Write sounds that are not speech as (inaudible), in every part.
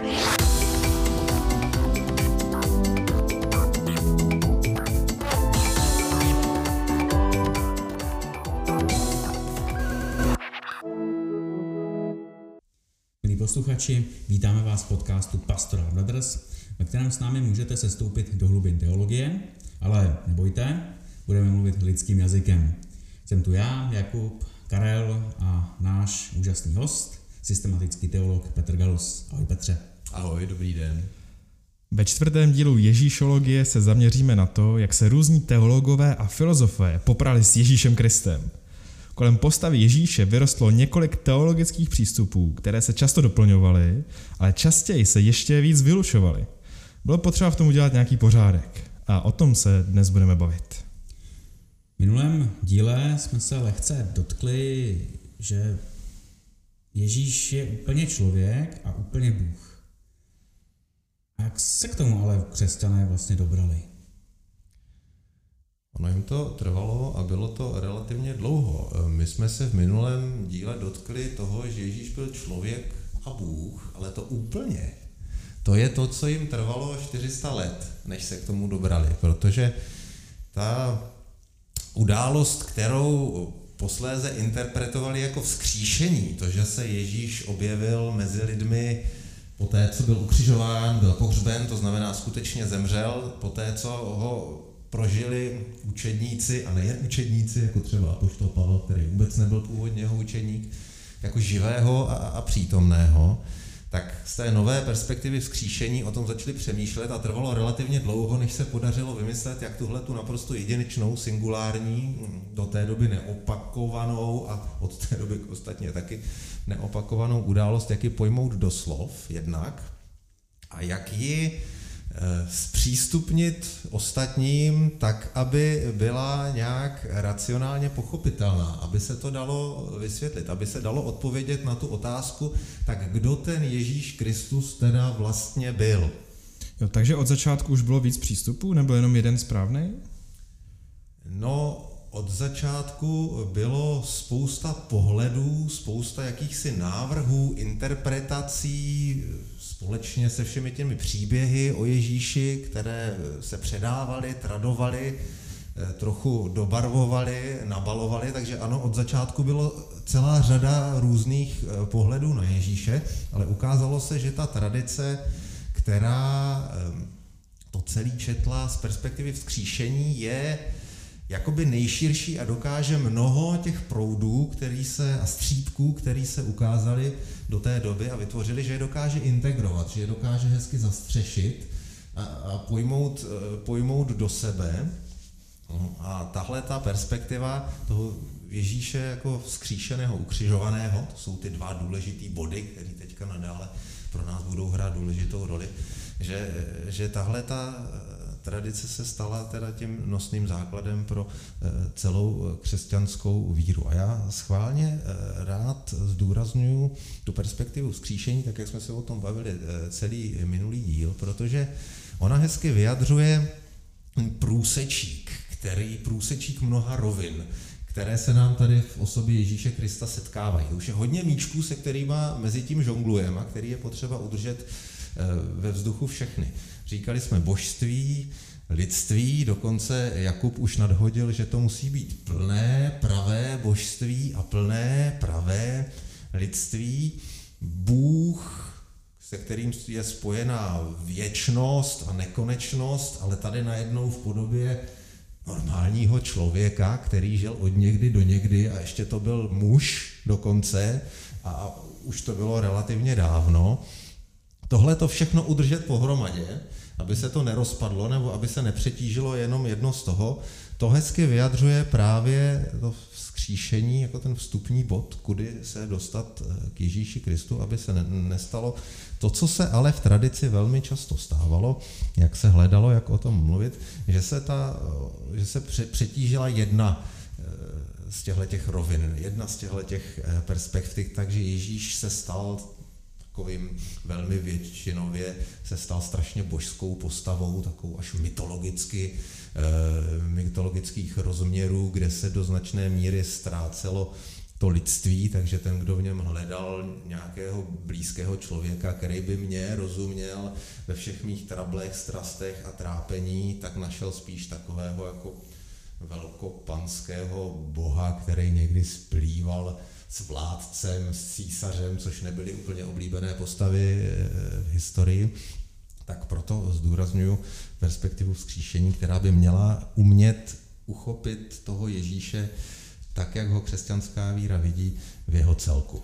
Milí posluchači, vítáme vás v podcastu Pastoral Brothers, ve kterém s námi můžete sestoupit do hlubin teologie, ale nebojte, budeme mluvit lidským jazykem. Jsem tu já, Jakub, Karel a náš úžasný host, systematický teolog Petr Galus. Ahoj Petře. Ahoj, dobrý den. Ve čtvrtém dílu Ježíšologie se zaměříme na to, jak se různí teologové a filozofé poprali s Ježíšem Kristem. Kolem postavy Ježíše vyrostlo několik teologických přístupů, které se často doplňovaly, ale častěji se ještě víc vylučovaly. Bylo potřeba v tom udělat nějaký pořádek a o tom se dnes budeme bavit. V minulém díle jsme se lehce dotkli, že Ježíš je úplně člověk a úplně Bůh. A jak se k tomu ale křesťané vlastně dobrali? Ono jim to trvalo a bylo to relativně dlouho. My jsme se v minulém díle dotkli toho, že Ježíš byl člověk a Bůh, ale to úplně. To je to, co jim trvalo 400 let, než se k tomu dobrali, protože ta událost, kterou posléze interpretovali jako vzkříšení, to, že se Ježíš objevil mezi lidmi po té, co byl ukřižován, byl pohřben, to znamená skutečně zemřel, po té, co ho prožili učedníci, a nejen učedníci, jako třeba Apoštol Pavel, který vůbec nebyl původně jeho učedník, jako živého a, a přítomného, tak z té nové perspektivy vzkříšení o tom začali přemýšlet a trvalo relativně dlouho, než se podařilo vymyslet, jak tuhle tu naprosto jedinečnou, singulární, do té doby neopakovanou a od té doby ostatně taky neopakovanou událost, jak ji pojmout do slov jednak a jak ji zpřístupnit ostatním tak, aby byla nějak racionálně pochopitelná, aby se to dalo vysvětlit, aby se dalo odpovědět na tu otázku, tak kdo ten Ježíš Kristus teda vlastně byl. Jo, takže od začátku už bylo víc přístupů, nebo jenom jeden správný? No, od začátku bylo spousta pohledů, spousta jakýchsi návrhů, interpretací, společně se všemi těmi příběhy o Ježíši, které se předávaly, tradovaly, trochu dobarvovaly, nabalovaly, takže ano, od začátku bylo celá řada různých pohledů na Ježíše, ale ukázalo se, že ta tradice, která to celý četla z perspektivy vzkříšení, je jakoby nejširší a dokáže mnoho těch proudů který se, a střípků, který se ukázali do té doby a vytvořili, že je dokáže integrovat, že je dokáže hezky zastřešit a, a pojmout, pojmout do sebe. A tahle ta perspektiva toho Ježíše jako vzkříšeného, ukřižovaného, to jsou ty dva důležitý body, které teďka nadále pro nás budou hrát důležitou roli, že, že tahle ta tradice se stala teda tím nosným základem pro celou křesťanskou víru. A já schválně rád zdůraznuju tu perspektivu vzkříšení, tak jak jsme se o tom bavili celý minulý díl, protože ona hezky vyjadřuje průsečík, který průsečík mnoha rovin, které se nám tady v osobě Ježíše Krista setkávají. Už je hodně míčků, se kterými mezi tím žonglujeme a který je potřeba udržet ve vzduchu všechny. Říkali jsme božství, lidství, dokonce Jakub už nadhodil, že to musí být plné, pravé božství a plné, pravé lidství. Bůh, se kterým je spojená věčnost a nekonečnost, ale tady najednou v podobě normálního člověka, který žil od někdy do někdy a ještě to byl muž dokonce a už to bylo relativně dávno. Tohle to všechno udržet pohromadě, aby se to nerozpadlo nebo aby se nepřetížilo jenom jedno z toho, to hezky vyjadřuje právě to vzkříšení jako ten vstupní bod, kudy se dostat k Ježíši Kristu, aby se nestalo to, co se ale v tradici velmi často stávalo, jak se hledalo, jak o tom mluvit, že se, ta, že se přetížila jedna z těchto těch rovin, jedna z těchto těch perspektiv, takže Ježíš se stal takovým velmi většinově se stal strašně božskou postavou, takovou až mytologicky, mytologických rozměrů, kde se do značné míry ztrácelo to lidství, takže ten, kdo v něm hledal nějakého blízkého člověka, který by mě rozuměl ve všech mých trablech, strastech a trápení, tak našel spíš takového jako velkopanského boha, který někdy splýval s vládcem, s císařem, což nebyly úplně oblíbené postavy eh, v historii. Tak proto zdůraznuju perspektivu vzkříšení, která by měla umět uchopit toho Ježíše tak, jak ho křesťanská víra vidí v jeho celku.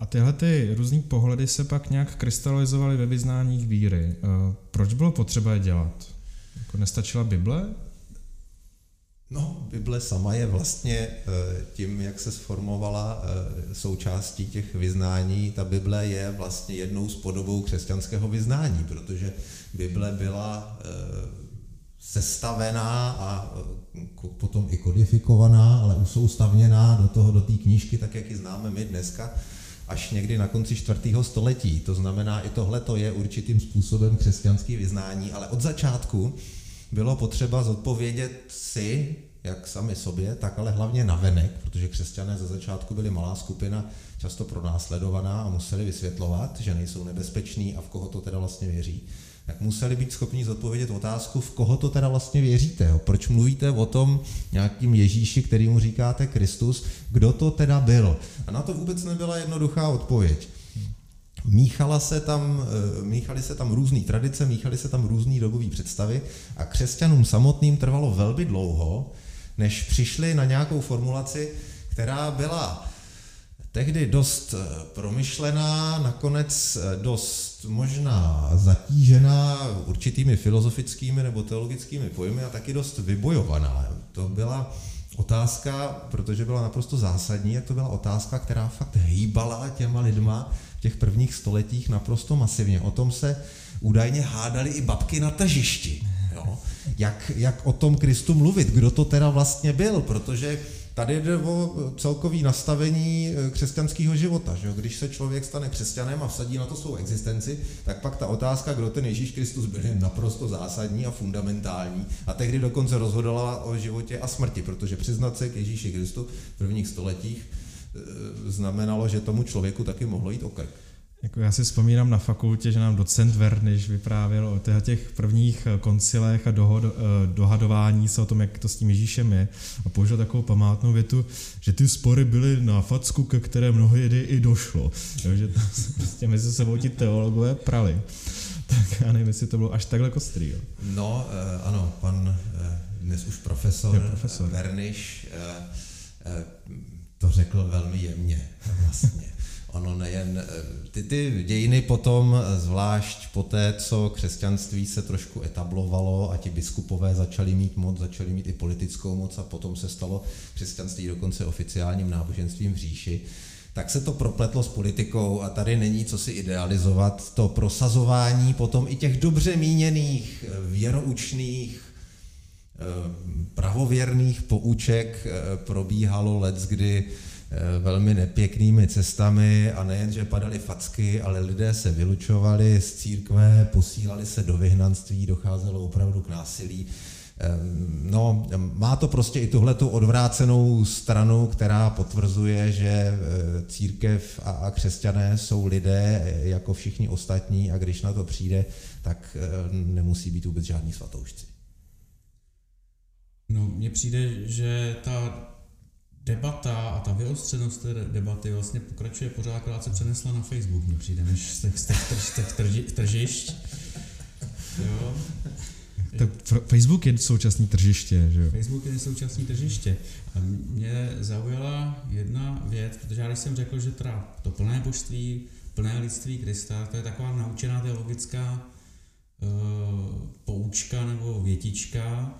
A tyhle ty různý pohledy se pak nějak krystalizovaly ve vyznáních víry. Eh, proč bylo potřeba je dělat? Jako nestačila Bible? No, Bible sama je vlastně eh, tím, jak se sformovala eh, součástí těch vyznání. Ta Bible je vlastně jednou z podobou křesťanského vyznání, protože Bible byla eh, sestavená a potom i kodifikovaná, ale usoustavněná do toho, do té knížky, tak jak ji známe my dneska, až někdy na konci čtvrtého století. To znamená, i tohle to je určitým způsobem křesťanský vyznání, ale od začátku bylo potřeba zodpovědět si, jak sami sobě, tak ale hlavně navenek, protože křesťané ze začátku byli malá skupina, často pronásledovaná a museli vysvětlovat, že nejsou nebezpeční a v koho to teda vlastně věří. Tak museli být schopni zodpovědět otázku, v koho to teda vlastně věříte. Jo? Proč mluvíte o tom nějakým Ježíši, který mu říkáte Kristus, kdo to teda byl? A na to vůbec nebyla jednoduchá odpověď. Míchala se tam, eh, míchaly se tam různé tradice, míchaly se tam různé dobové představy a křesťanům samotným trvalo velmi dlouho, než přišli na nějakou formulaci, která byla tehdy dost eh, promyšlená, nakonec eh, dost možná zatížená určitými filozofickými nebo teologickými pojmy a taky dost vybojovaná. To byla otázka, protože byla naprosto zásadní, jak to byla otázka, která fakt hýbala těma lidma těch prvních stoletích naprosto masivně. O tom se údajně hádali i babky na tržišti. Jo? Jak, jak o tom Kristu mluvit, kdo to teda vlastně byl, protože tady jde o celkový nastavení eh, křesťanského života. Že? Když se člověk stane křesťanem a vsadí na to svou existenci, tak pak ta otázka, kdo ten Ježíš Kristus byl, je naprosto zásadní a fundamentální. A tehdy dokonce rozhodovala o životě a smrti, protože přiznat se k Ježíši Kristu v prvních stoletích znamenalo, že tomu člověku taky mohlo jít o krk. Jako já si vzpomínám na fakultě, že nám docent Verniš vyprávěl o těch prvních eh, koncilech a dohod, eh, dohadování se o tom, jak to s tím Ježíšem je. A použil takovou památnou větu, že ty spory byly na facku, ke které mnoho jedy i došlo. Jo, že tam se prostě mezi sebou ti teologové prali. (laughs) Tak já nevím, jestli to bylo až takhle kostrý. Jo. No, ano, pan dnes už profesor, je profesor. Verniš to řekl velmi jemně vlastně. Ono nejen, eh, ty, ty dějiny potom, eh, zvlášť po té, co křesťanství se trošku etablovalo a ti biskupové začali mít moc, začali mít i politickou moc a potom se stalo křesťanství dokonce oficiálním náboženstvím v říši, tak se to propletlo s politikou a tady není co si idealizovat. To prosazování potom i těch dobře míněných, eh, věroučných, pravověrných pouček probíhalo let, kdy Eh, velmi nepěknými cestami a nejen, že padaly facky, ale lidé se vylučovali z církve, posílali se do vyhnanství, docházelo opravdu k násilí. No, má to prostě i tuhle tu odvrácenou stranu, která potvrzuje, že eh, církev a křesťané jsou lidé eh, jako všichni ostatní a když na to přijde, tak nemusí být vůbec žádný svatoušci. No, mně přijde, že ta debata a ta vyostřenost té debaty vlastně pokračuje pořád, akorát se přenesla na Facebook, mi přijde, než z těch, z těch, z těch trži, tržišť. Jo. Tak Facebook je současný tržiště, že jo? Facebook je současný tržiště. A mě zaujala jedna věc, protože já když jsem řekl, že teda to plné božství, plné lidství Krista, to je taková naučená teologická uh, poučka nebo větička,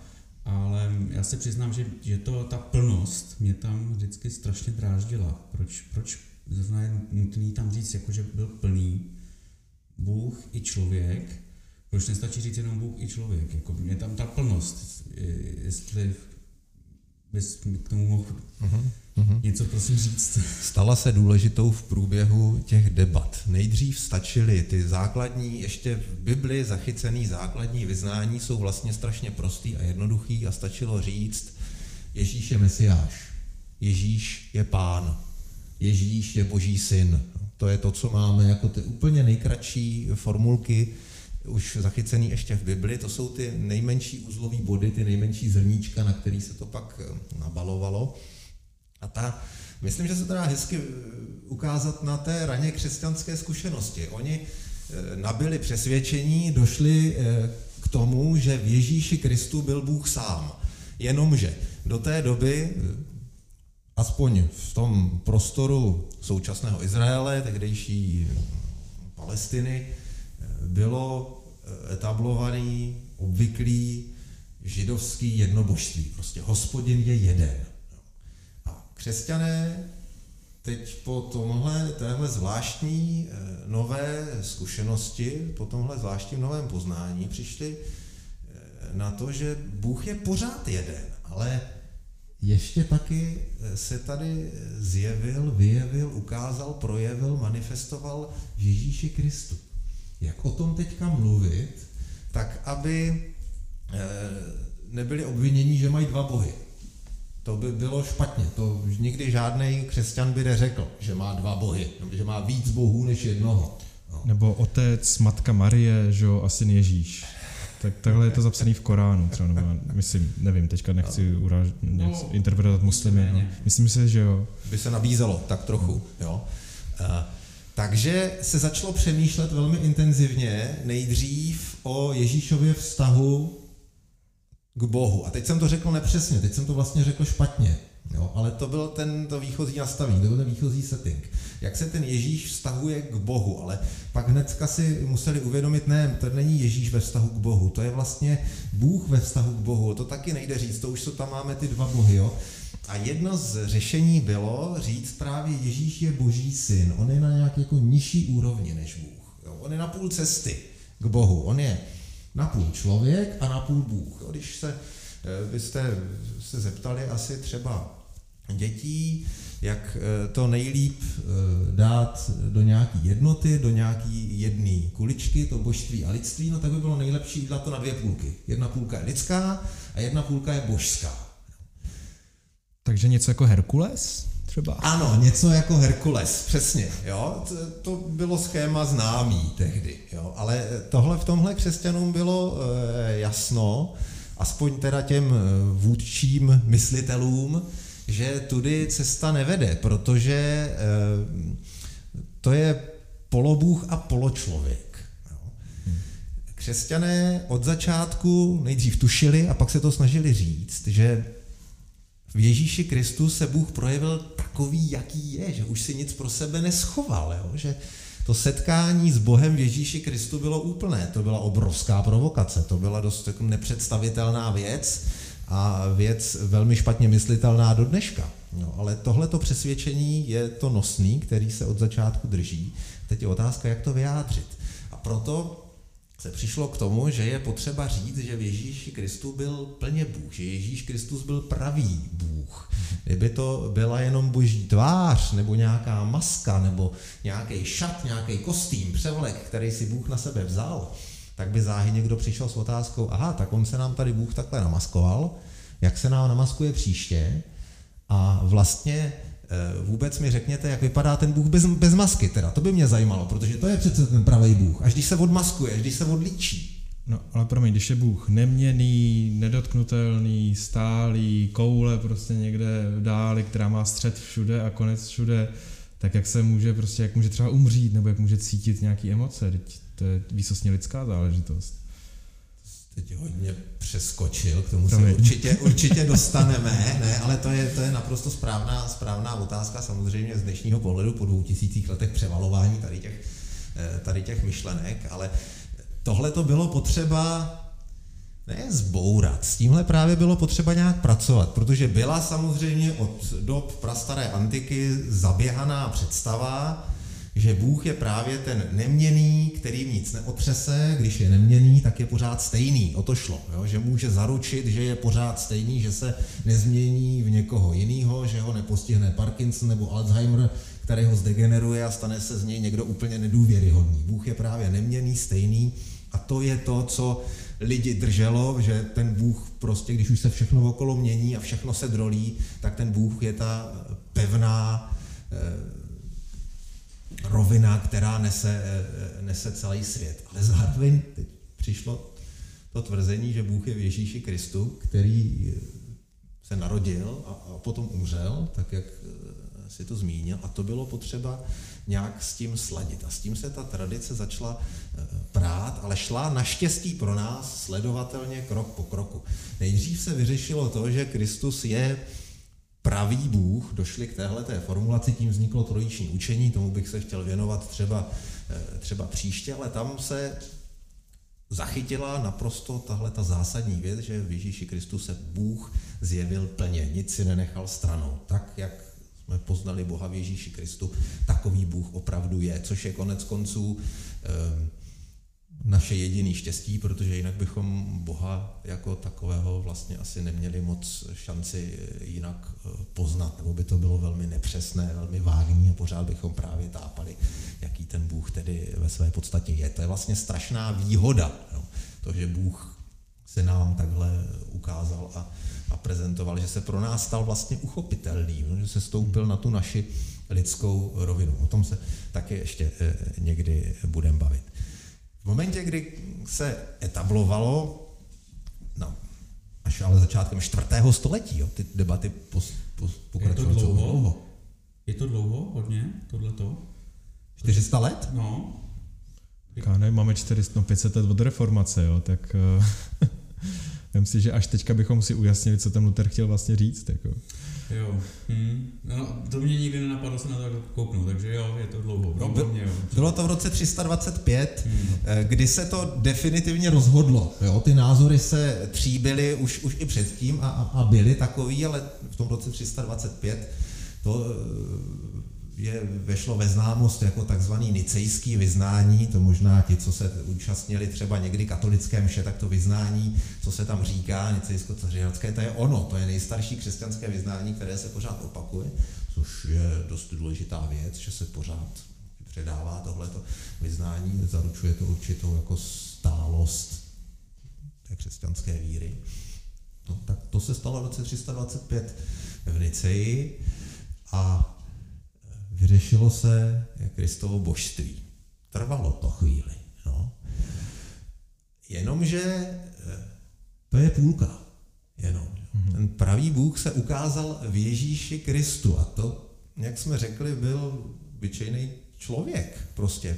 ale já se přiznám, že, že to, ta plnost mě tam vždycky strašně dráždila. Proč, proč zrovna je nutný tam říct, jako že byl plný Bůh i člověk, proč nestačí říct jenom Bůh i člověk? Jako mě tam ta plnost, jestli bys k tomu mohl uh-huh, uh-huh. něco prosím říct. Stala se důležitou v průběhu těch debat. Nejdřív stačily ty základní, ještě v Bibli zachycený základní vyznání jsou vlastně strašně prostý a jednoduchý a stačilo říct, Ježíš je Mesiáš, Ježíš je Pán, Ježíš je Boží syn. To je to, co máme jako ty úplně nejkratší formulky, už zachycený ještě v Bibli, to jsou ty nejmenší uzlový body, ty nejmenší zrníčka, na který se to pak nabalovalo. A ta, myslím, že se to dá hezky eh, ukázat na té raně křesťanské zkušenosti. Oni eh, nabili přesvědčení, došli k tomu, že v Ježíši Kristu byl Bůh sám. Jenomže do té doby, aspoň v tom prostoru současného Izraele, tehdejší Palestiny, bylo eh, etablovaný, obvyklý židovský jednobožství. Prostě hospodin je jeden. Křesťané teď po tomhle, téhle zvláštní eh, nové zkušenosti, po tomhle zvláštním novém poznání přišli eh, na to, že Bůh je pořád jeden, ale ještě taky se tady zjevil, vyjevil, ukázal, projevil, manifestoval Ježíši Kristu jak o tom teďka mluvit, tak aby eh, nebyli obviněni, že mají dva bohy. To by bylo špatně. To už nikdy žádný křesťan by neřekl, že má dva bohy, nebo že má víc bohů než jednoho. No. Nebo otec, matka Marie, že jo, a syn Ježíš. Tak takhle je to zapsané v Koránu, třeba, nebo myslím, nevím, teďka nechci uráž, no, interpretovat muslimy. No. Myslím si, že jo. By se nabízelo tak trochu, jo. Uh, takže se začalo přemýšlet velmi intenzivně nejdřív o Ježíšově vztahu k Bohu. A teď jsem to řekl nepřesně, teď jsem to vlastně řekl špatně. Jo, ale to byl ten to výchozí nastavení, to byl ten výchozí setting. Jak se ten Ježíš vztahuje k Bohu, ale pak hnedka si museli uvědomit, ne, to není Ježíš ve vztahu k Bohu, to je vlastně Bůh ve vztahu k Bohu, to taky nejde říct, to už jsou tam máme ty dva bohy, jo. A jedno z řešení bylo říct právě Ježíš je boží syn. On je na nějaké jako nižší úrovni než Bůh. Jo? On je na půl cesty k Bohu. On je na půl člověk a na půl Bůh. Když se eh, byste se zeptali asi třeba dětí, jak eh, to nejlíp eh, dát do nějaké jednoty, do nějaké jedné kuličky, to božství a lidství, no tak by bylo nejlepší dát to na dvě půlky. Jedna půlka je lidská a jedna půlka je božská. Takže něco jako Herkules třeba? Ano, něco jako Herkules, přesně. Jo? To, to bylo schéma známý tehdy. Jo? Ale tohle v tomhle křesťanům bylo e, jasno, aspoň teda těm eh, vůdčím myslitelům, že tudy cesta nevede, protože e, to je polobůh a poločlověk. Křesťané od začátku nejdřív tušili a pak se to snažili říct, že v Ježíši Kristu se Bůh projevil takový, jaký je, že už si nic pro sebe neschoval, jo? že to setkání s Bohem v Ježíši Kristu bylo úplné. To byla obrovská provokace, to byla dost jako nepředstavitelná věc a věc velmi špatně myslitelná do dneška. No, ale tohleto přesvědčení je to nosný, který se od začátku drží. Teď je otázka, jak to vyjádřit. A proto se přišlo k tomu, že je potřeba říct, že v Ježíši Kristu byl plně Bůh, že Ježíš Kristus byl pravý Bůh. Kdyby to byla jenom boží tvář, nebo nějaká maska, nebo nějaký šat, nějaký kostým, převlek, který si Bůh na sebe vzal, tak by záhy někdo přišel s otázkou, aha, tak on se nám tady Bůh takhle namaskoval, jak se nám namaskuje příště a vlastně vůbec mi řekněte, jak vypadá ten Bůh bez, bez masky, teda. To by mě zajímalo, protože to je přece ten pravý Bůh. Až když se odmaskuje, až když se odličí. No, ale promiň, když je Bůh neměný, nedotknutelný, stálý, koule prostě někde v dáli, která má střed všude a konec všude, tak jak se může prostě, jak může třeba umřít, nebo jak může cítit nějaký emoce, to je výsostně lidská záležitost teď hodně přeskočil, k tomu se určitě, určitě dostaneme, ne, ale to je, to je naprosto správná, správná otázka, samozřejmě z dnešního pohledu po dvou tisících letech převalování tady těch, eh, tady těch myšlenek, ale tohle to bylo potřeba ne zbourat, s tímhle právě bylo potřeba nějak pracovat, protože byla samozřejmě od dob prastaré antiky zaběhaná představa, že Bůh je právě ten neměný, který nic neotřese, když je neměný, tak je pořád stejný, o to šlo, jo? že může zaručit, že je pořád stejný, že se nezmění v někoho jiného, že ho nepostihne Parkinson nebo Alzheimer, který ho zdegeneruje a stane se z něj někdo úplně nedůvěryhodný. Bůh je právě neměný, stejný a to je to, co lidi drželo, že ten Bůh prostě, když už se všechno okolo mění a všechno se drolí, tak ten Bůh je ta pevná eh, rovina, která nese, eh, nese celý svět. Ale zároveň teď přišlo to tvrzení, že Bůh je v Ježíši Kristu, který eh, se narodil a, a potom umřel, tak jak si to zmínil, a to bylo potřeba nějak s tím sladit. A s tím se ta tradice začala eh, prát, ale šla naštěstí pro nás sledovatelně krok po kroku. Nejdřív se vyřešilo to, že Kristus je pravý Bůh, došli k téhle té formulaci, tím vzniklo trojiční učení, tomu bych se chtěl věnovat třeba, eh, třeba příště, ale tam se zachytila naprosto tahle ta zásadní věc, že v Ježíši Kristu se Bůh zjevil plně, nic si nenechal stranou, tak jak jsme poznali Boha v Ježíši Kristu, takový Bůh opravdu je, což je konec konců eh, naše jediné štěstí, protože jinak bychom Boha jako takového vlastně asi neměli moc šanci jinak eh, poznat, nebo by to bylo velmi nepřesné, velmi vágní a pořád bychom právě tápali, jaký ten Bůh tedy ve své podstatě je. To je vlastně strašná výhoda, jo. to, že Bůh se nám takhle ukázal a a prezentoval, že se pro nás stal vlastně uchopitelný, že se stoupil na tu naši lidskou rovinu. O tom se taky ještě eh, někdy budeme bavit. V momentě, kdy se etablovalo, no, až ale začátkem čtvrtého století, jo, ty debaty pos, pos, pokračovaly Je to dlouho? dlouho? Je to dlouho, hodně, tohleto? 400 let? No. Já nevím, máme 400, no 500 let od reformace, jo, tak (laughs) Vem si, že až teďka bychom si ujasnili, co ten Luther chtěl vlastně říct. Jako. Jo. Hmm. No, to mě nikdy nenapadlo se na to kouknout, takže jo, je to dlouho. No, byl, mě, jo. Bylo to v roce 325, hmm. Eh, kdy se to definitivně rozhodlo. Jo? Ty názory se tříbily už, už i předtím a, a, a byly takový, ale v tom roce 325 to eh, je vešlo ve známost jako takzvaný nicejský vyznání, to možná ti, co se účastnili třeba někdy katolické mše, tak to vyznání, co se tam říká, nicejsko carihatské to je ono, to je nejstarší křesťanské vyznání, které se pořád opakuje, což je dost důležitá věc, že se pořád předává tohleto vyznání, zaručuje to určitou jako stálost té křesťanské víry. No, tak to se stalo v roce 325 v Niceji a vyřešilo se Kristovo božství. Trvalo to chvíli. No. Jenomže eh, to je půlka. Jenom. Mm-hmm. Ten pravý Bůh se ukázal v Ježíši Kristu a to, jak jsme řekli, byl obyčejný člověk prostě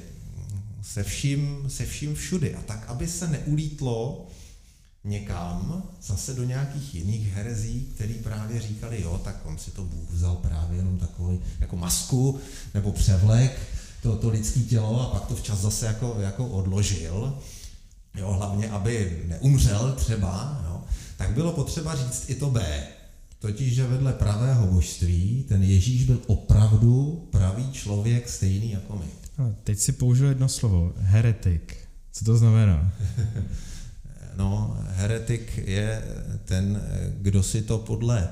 se vším, se vším všudy. A tak, aby se neulítlo někam, zase do nějakých jiných herezí, který právě říkali, jo, tak on si to Bůh vzal právě jenom takový jako masku nebo převlek, to, to lidské tělo a pak to včas zase jako, jako odložil, jo, hlavně aby neumřel třeba, jo, tak bylo potřeba říct i to B. Totiž, že vedle pravého božství ten Ježíš byl opravdu pravý člověk stejný jako my. Ale teď si použil jedno slovo, heretik. Co to znamená? (laughs) No, heretik je ten, kdo si to podle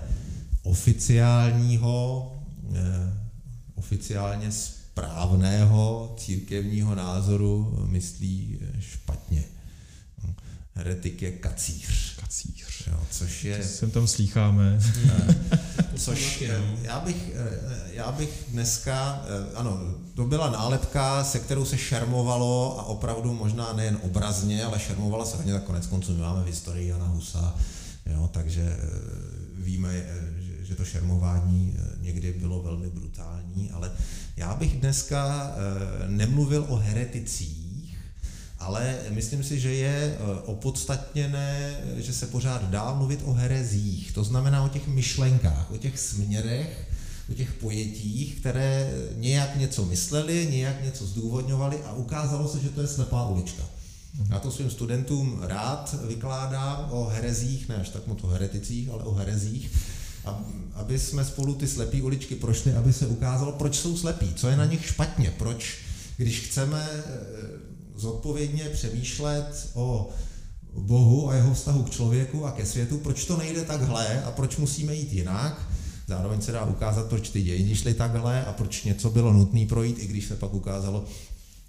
oficiálního, eh, oficiálně správného církevního názoru myslí špatně. Heretik je kacíř. Kacíř. Jo, což je... To sem tam slýcháme. (laughs) což já bych, já bych dneska, ano, to byla nálepka, se kterou se šermovalo a opravdu možná nejen obrazně, ale šermovala se hodně, tak konec konců my máme v historii Jana Husa, jo, takže víme, že to šermování někdy bylo velmi brutální, ale já bych dneska nemluvil o hereticích, ale myslím si, že je eh, opodstatněné, že se pořád dá mluvit o herezích, to znamená o těch myšlenkách, o těch směrech, o těch pojetích, které nějak něco mysleli, nějak něco zdůvodňovali a ukázalo se, že to je slepá ulička. Já to svým studentům rád vykládám o herezích, ne až tak moc o hereticích, ale o herezích, aby jsme spolu ty slepý uličky prošli, aby se ukázalo, proč jsou slepí, co je na nich špatně, proč, když chceme eh, zodpovědně přemýšlet o Bohu a jeho vztahu k člověku a ke světu, proč to nejde takhle a proč musíme jít jinak. Zároveň se dá ukázat, proč ty dějiny šly takhle a proč něco bylo nutné projít, i když se pak ukázalo,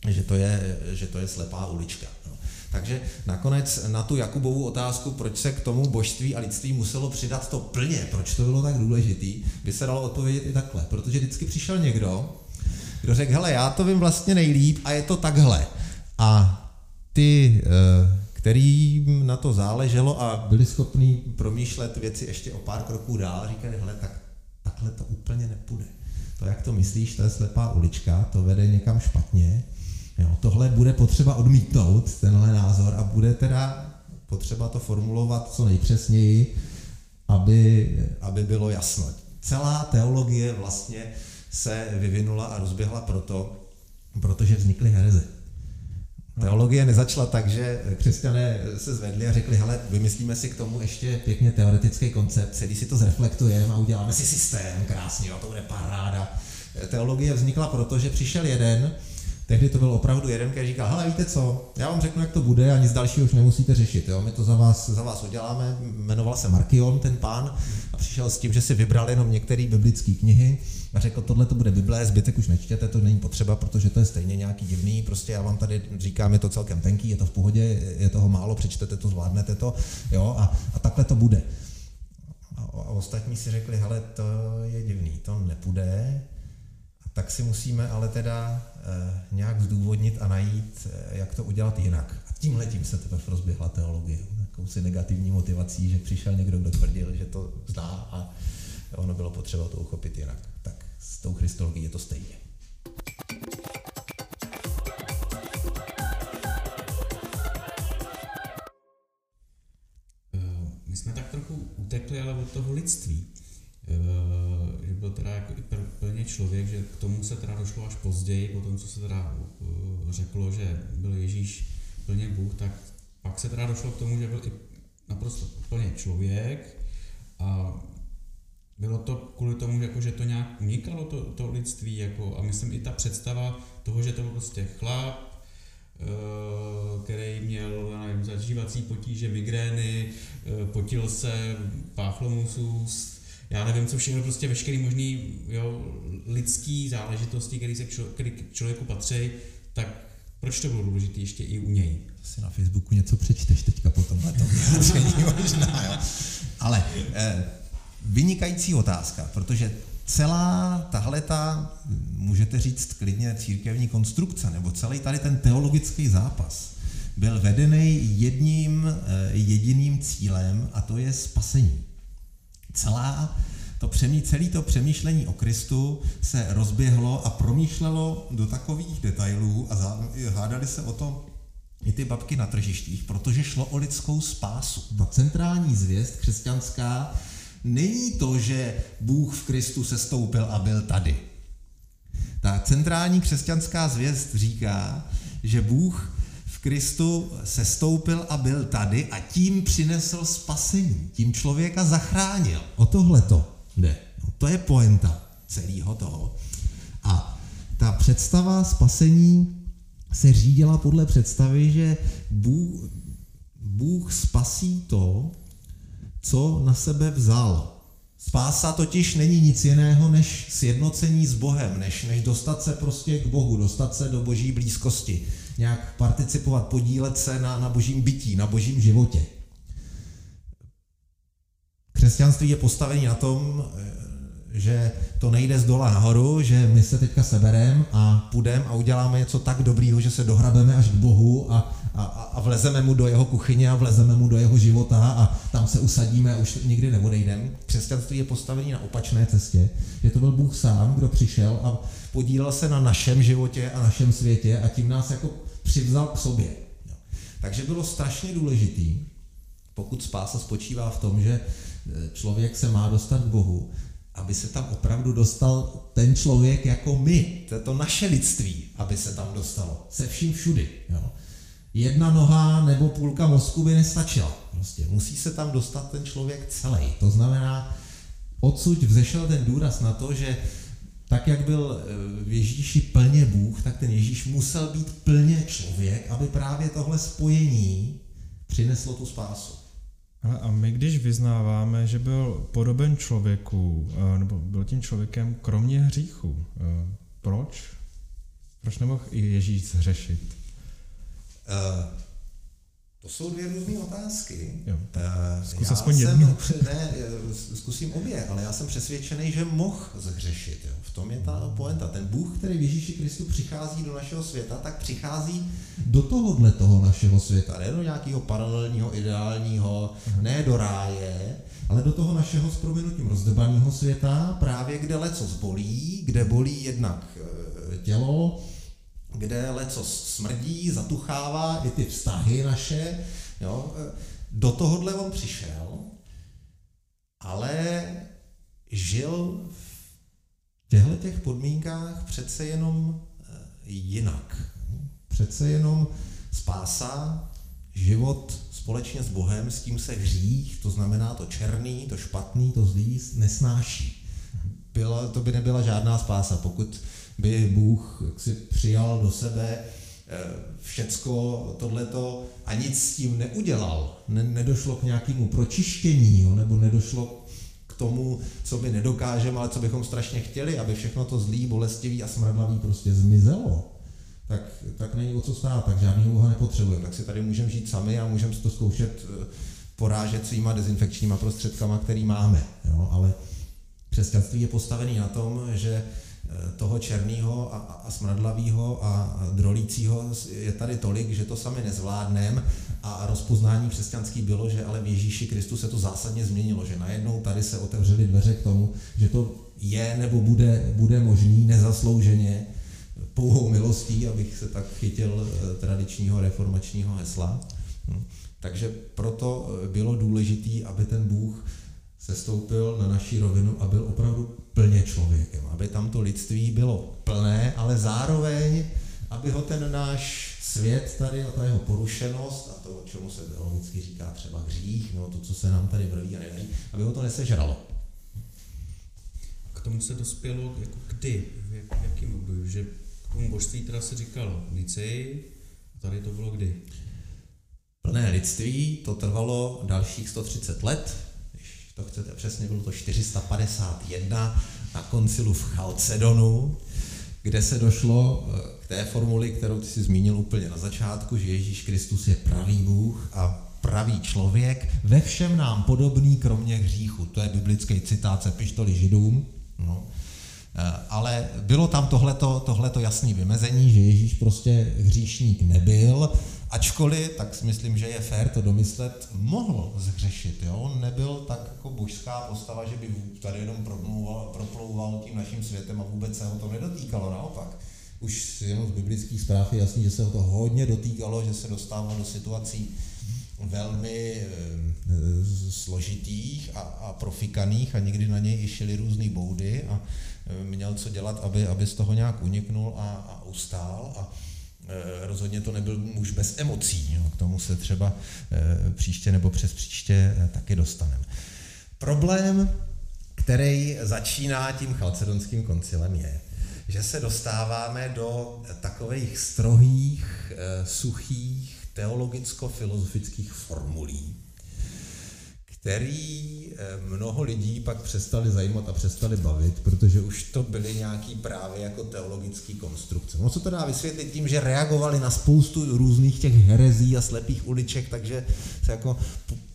že to je, že to je slepá ulička. No. Takže nakonec na tu Jakubovu otázku, proč se k tomu božství a lidství muselo přidat to plně, proč to bylo tak důležitý, by se dalo odpovědět i takhle. Protože vždycky přišel někdo, kdo řekl, hele, já to vím vlastně nejlíp a je to takhle. A ty, eh, kterým na to záleželo a byli schopní promýšlet věci ještě o pár kroků dál, říkali, hele, tak takhle to úplně nepůjde. To, jak to myslíš, to je slepá ulička, to vede někam špatně. Jo, tohle bude potřeba odmítnout, tenhle názor, a bude teda potřeba to formulovat co nejpřesněji, aby, aby bylo jasno. Celá teologie vlastně se vyvinula a rozběhla proto, protože vznikly hereze. Teologie nezačala tak, že křesťané se zvedli a řekli, hele, vymyslíme si k tomu ještě pěkně teoretický koncept, celý si to zreflektujeme a uděláme si systém krásně, a to bude paráda. Teologie vznikla proto, že přišel jeden, tehdy to byl opravdu jeden, který říkal, hele, víte co, já vám řeknu, jak to bude a nic dalšího už nemusíte řešit, jo? my to za vás, za vás uděláme, jmenoval se Markion, ten pán, a přišel s tím, že si vybral jenom některé biblické knihy, a řekl, tohle to bude Bible, zbytek už nečtěte, to není potřeba, protože to je stejně nějaký divný, prostě já vám tady říkám, je to celkem tenký, je to v pohodě, je toho málo, přečtete to, zvládnete to, jo, a, a takhle to bude. A, a ostatní si řekli, hele, to je divný, to nepůjde, tak si musíme ale teda eh, nějak zdůvodnit a najít, eh, jak to udělat jinak. A tímhle tím se teprve rozběhla teologie. Jakousi negativní motivací, že přišel někdo, kdo tvrdil, že to zná a ono bylo potřeba to uchopit jinak. Tak s tou christologií je to stejně. Eh, my jsme tak trochu utekli ale od toho lidství. Eh, že byl teda jako i plně člověk, že k tomu se teda došlo až později, po tom, co se teda eh, řeklo, že byl Ježíš plně Bůh, tak pak se teda došlo k tomu, že byl i naprosto plně člověk a bylo to kvůli tomu, jako, že to nějak unikalo, to, to lidství, jako, a myslím i ta představa toho, že to byl prostě chlap, eh, který měl nevím, zažívací potíže, migrény, potil se, páchlo mu já nevím, co všechno, prostě veškerý možný jo, lidský záležitosti, které se člo, který k člověku patří, tak proč to bylo důležité ještě i u něj? Si na Facebooku něco přečteš teďka po tomhle (laughs) možná, jo. Ale eh, vynikající otázka, protože celá tahle ta, můžete říct klidně církevní konstrukce, nebo celý tady ten teologický zápas, byl vedený jedním eh, jediným cílem a to je spasení. Celá to přemý, celé to přemýšlení o Kristu se rozběhlo a promýšlelo do takových detailů a hádali se o to i ty babky na tržištích, protože šlo o lidskou spásu. Ta centrální zvěst křesťanská není to, že Bůh v Kristu se stoupil a byl tady. Ta centrální křesťanská zvěst říká, že Bůh Kristu se stoupil a byl tady a tím přinesl spasení, tím člověka zachránil. O tohle to jde. No, to je poenta celého toho. A ta představa spasení se řídila podle představy, že Bůh, Bůh spasí to, co na sebe vzal. Spása totiž není nic jiného než sjednocení s Bohem, než, než dostat se prostě k Bohu, dostat se do boží blízkosti, nějak participovat, podílet se na, na božím bytí, na božím životě. Křesťanství je postavené na tom, že to nejde z dola nahoru, že my se teďka sebereme a půjdeme a uděláme něco tak dobrýho, že se dohrabeme až k Bohu a, a, a vlezeme mu do jeho kuchyně a vlezeme mu do jeho života a tam se usadíme a už nikdy neodejdeme. Křesťanství je postavené na opačné cestě, že to byl Bůh sám, kdo přišel a podílel se na našem životě a našem světě a tím nás jako přivzal k sobě. Takže bylo strašně důležitý, pokud spása spočívá v tom, že člověk se má dostat k Bohu, aby se tam opravdu dostal ten člověk jako my, to je to naše lidství, aby se tam dostalo, se vším všudy. Jo. Jedna noha nebo půlka mozku by nestačila. Prostě musí se tam dostat ten člověk celý. To znamená, odsud vzešel ten důraz na to, že tak, jak byl eh, v Ježíši plně Bůh, tak ten Ježíš musel být plně člověk, aby právě tohle spojení přineslo tu spásu. Ale a my, když vyznáváme, že byl podoben člověku, eh, nebo byl tím člověkem kromě hříchu, eh, proč? Proč nemohl i Ježíš zřešit? Uh, to jsou dvě různé otázky. Jo, zkus já aspoň jsem, jednu. Ne, zkusím obě, ale já jsem přesvědčený, že mohl zhřešit. Jo. V tom je ta poenta. Ten Bůh, který v Ježíši Kristu přichází do našeho světa, tak přichází do tohohle toho našeho světa. Ne do nějakého paralelního, ideálního, ne do ráje, ale do toho našeho s prominutím rozdebaného světa, právě kde leco zbolí, kde bolí jednak eh, tělo, kde leco smrdí, zatuchává i ty vztahy naše. Jo. Do tohohle on přišel, ale žil v těchto těch podmínkách přece jenom eh, jinak. Přece jenom spása, život společně s Bohem, s tím se hřích, to znamená to černý, to špatný, to zlý, nesnáší. Byla, to by nebyla žádná spása, pokud by Bůh si přijal do sebe eh, všecko tohleto a nic s tím neudělal. Ne, nedošlo k nějakému pročištění, jo, nebo nedošlo k tomu, co by nedokážeme, ale co bychom strašně chtěli, aby všechno to zlý, bolestivý a smradlavý prostě zmizelo. Tak, tak není o co stát, tak žádný Boha nepotřebujeme. Tak si tady můžeme žít sami a můžeme to zkoušet eh, porážet svýma dezinfekčníma prostředkama, který máme. Jo? Ale křesťanství je postavený na tom, že toho černého a, a smradlavého a drolícího je tady tolik, že to sami nezvládneme a rozpoznání křesťanský bylo, že ale v Ježíši Kristu se to zásadně změnilo, že najednou tady se otevřely dveře k tomu, že to je nebo bude, bude možný nezaslouženě pouhou milostí, abych se tak chytil eh, tradičního reformačního hesla. Hm. Takže proto eh, bylo důležité, aby ten Bůh se stoupil na naší rovinu a byl opravdu plně člověkem, aby tam to lidství bylo plné, ale zároveň, aby ho ten náš svět tady a ta jeho porušenost a to, čemu se teologicky říká třeba hřích, no to, co se nám tady vrví a nedají, aby ho to nesežralo. K tomu se dospělo jako kdy, v, jak, v jakým období, že k tomu božství teda se říkalo Nicei, a tady to bylo kdy? Plné lidství, to trvalo dalších 130 let, to chcete přesně, bylo to 451 na koncilu v Chalcedonu, kde se došlo eh, k té formuli, kterou ty si zmínil úplně na začátku, že Ježíš Kristus je pravý Bůh a pravý člověk, ve všem nám podobný, kromě hříchu. To je biblický citát ze pištoli židům. No. Eh, ale bylo tam tohleto, tohleto jasné vymezení, že Ježíš prostě hříšník nebyl, ačkoliv, tak si myslím, že je fér to domyslet, mohl zhřešit. Jo? On nebyl tak jako božská postava, že by tady jenom proplouval tím naším světem a vůbec se ho to nedotýkalo, naopak. Už jenom z biblických zpráv je jasný, že se ho to hodně dotýkalo, že se dostával do situací velmi e, složitých a, a profikaných a někdy na něj i různé boudy a e, měl co dělat, aby, aby z toho nějak uniknul a, a ustál. A, Eh, rozhodně to nebyl muž bez emocí. Jo. K tomu se třeba eh, příště nebo přes příště eh, taky dostaneme. Problém, který začíná tím chalcedonským koncilem, je, že se dostáváme do takových strohých, suchých, teologicko-filozofických formulí, který eh, mnoho lidí pak přestali zajímat a přestali bavit, protože už to byly nějaký právě jako teologické konstrukce. No se to dá vysvětlit tím, že reagovali na spoustu různých těch herezí a slepých uliček, takže se jako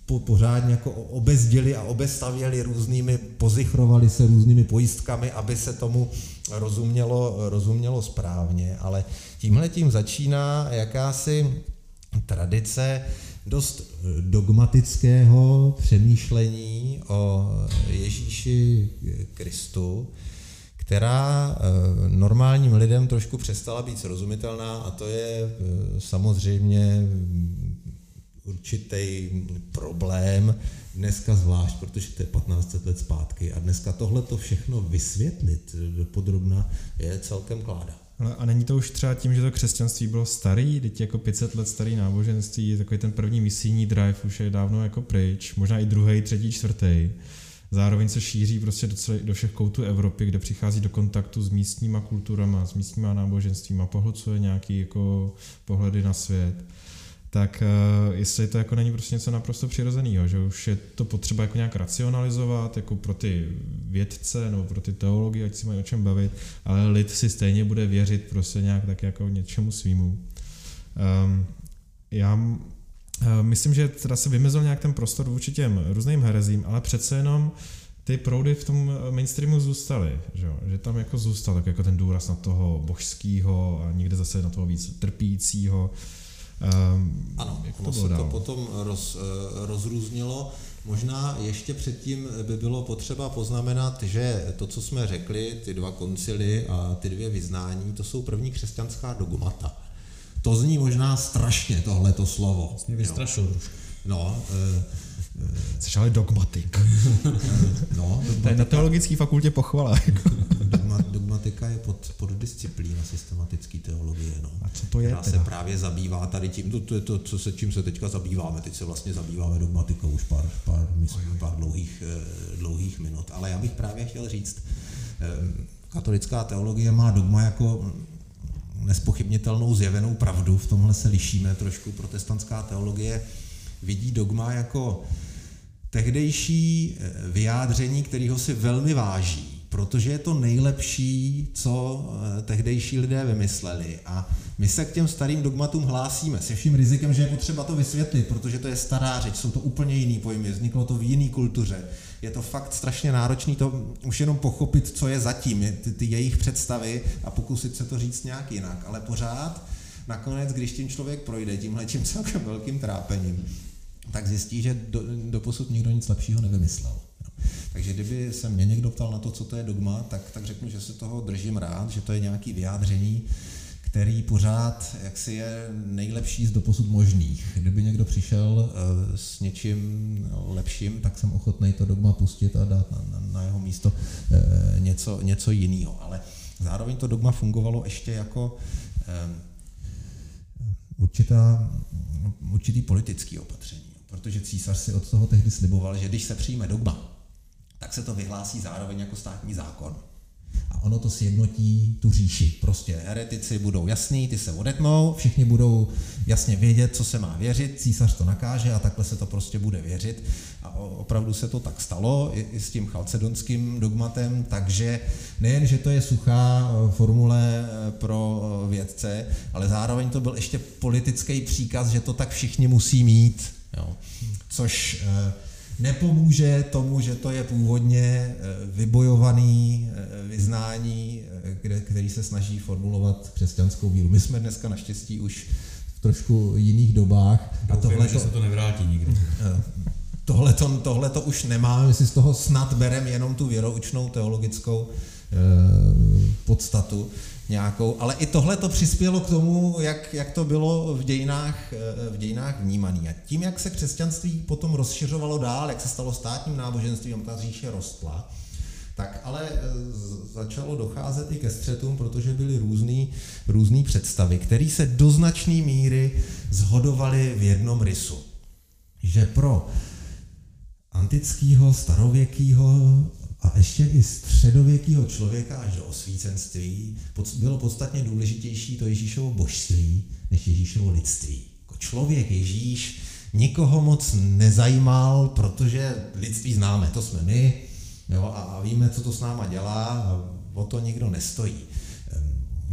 po, pořádně jako obezděli a obestavěli různými, pozichrovali se různými pojistkami, aby se tomu rozumělo, rozumělo správně, ale tímhle tím začíná jakási tradice, dost eh, dogmatického přemýšlení o Ježíši Kristu, která eh, normálním lidem trošku přestala být srozumitelná a to je eh, samozřejmě určitý problém dneska zvlášť, protože to je 15 let zpátky a dneska tohle to všechno vysvětlit podrobna je celkem kláda. Ale a není to už třeba tím, že to křesťanství bylo starý, teď jako 500 let starý náboženství, takový ten první misijní drive už je dávno jako pryč, možná i druhý, třetí, čtvrtý. Zároveň se šíří prostě do, celé, do všech koutů Evropy, kde přichází do kontaktu s místníma kulturama, s místníma náboženstvíma, pohlcuje nějaký jako pohledy na svět tak uh, jestli to jako není prostě něco naprosto přirozeného, že už je to potřeba jako nějak racionalizovat, jako pro ty vědce nebo pro ty teology, ať si mají o čem bavit, ale lid si stejně bude věřit prostě nějak tak jako něčemu svýmu. Um, já uh, myslím, že teda se vymezil nějak ten prostor vůči těm různým herezím, ale přece jenom ty proudy v tom mainstreamu zůstaly, že, že tam jako zůstal tak jako ten důraz na toho božského a někde zase na toho víc trpícího. Um, ano, jak to, se to potom roz, eh, rozrůznilo. Možná ještě předtím by bylo potřeba poznamenat, že to, co jsme řekli, ty dva koncily a ty dvě vyznání, to jsou první křesťanská dogmata. To zní možná strašně, tohleto slovo. Vlastně vystrašil. No, e, Jsi ale dogmatik. no, dogmatika, to je na teologické fakultě pochvala. dogma, dogmatika je pod, pod disciplína systematické teologie. No, A co to je která teda? se právě zabývá tady tím, to, to je to, co se, čím se teďka zabýváme. Teď se vlastně zabýváme dogmatikou už pár, pár, myslím, pár dlouhých, eh, dlouhých minut. Ale já bych právě chtěl říct, eh, katolická teologie má dogma jako nespochybnitelnou zjevenou pravdu, v tomhle se lišíme trošku. Protestantská teologie vidí dogma jako tehdejší eh, vyjádření, kterého si velmi váží, protože je to nejlepší, co eh, tehdejší lidé vymysleli. A my se k těm starým dogmatům hlásíme se vším rizikem, že je potřeba to vysvětlit, protože to je stará řeč, jsou to úplně jiný pojmy, vzniklo to v jiný kultuře. Je to fakt strašně náročný to už jenom pochopit, co je zatím, ty, ty jejich představy a pokusit se to říct nějak jinak. Ale pořád nakonec, když tím člověk projde tímhle tím celkem velkým trápením, tak zjistí, že do, do posud nikdo nic lepšího nevymyslel. Takže kdyby se mě někdo ptal na to, co to je dogma, tak, tak řeknu, že se toho držím rád, že to je nějaký vyjádření, který pořád jaksi je nejlepší z doposud možných. Kdyby někdo přišel uh, s něčím lepším, tak jsem ochotný to dogma pustit a dát na, na, na jeho místo uh, něco, něco jiného. Ale zároveň to dogma fungovalo ještě jako uh, určitá, určitý politický opatření protože císař si od toho tehdy sliboval, že když se přijme dogma, tak se to vyhlásí zároveň jako státní zákon. A ono to sjednotí tu říši. Prostě heretici budou jasný, ty se odetnou, všichni budou jasně vědět, co se má věřit, císař to nakáže a takhle se to prostě bude věřit. A opravdu se to tak stalo i, i s tím chalcedonským dogmatem, takže nejen, že to je suchá eh, formule eh, pro eh, vědce, ale zároveň to byl ještě politický příkaz, že to tak všichni musí mít. Jo. Což eh, nepomůže tomu, že to je původně eh, vybojovaný eh, vyznání, který se snaží formulovat křesťanskou víru. My jsme dneska naštěstí už v trošku jiných dobách. A tohle že se to nevrátí nikdy. Tohle to, tohle to už nemáme, my si z toho snad bereme jenom tu věroučnou teologickou podstatu nějakou, ale i tohle to přispělo k tomu, jak, jak to bylo v dějinách, eh, v dějinách vnímané. A tím, jak se křesťanství potom rozšiřovalo dál, jak se stalo státním náboženstvím, ta říše rostla, tak ale eh, začalo docházet i ke střetům, protože byly různý představy, které se do značné míry zhodovaly v jednom rysu. Že pro antického, starověkého a ještě i středověkého člověka až do osvícenství bylo podstatně důležitější to Ježíšovo božství než Ježíšovo lidství. Jako člověk Ježíš nikoho moc nezajímal, protože lidství známe, to jsme my, jo, a víme, co to s náma dělá, a o to nikdo nestojí.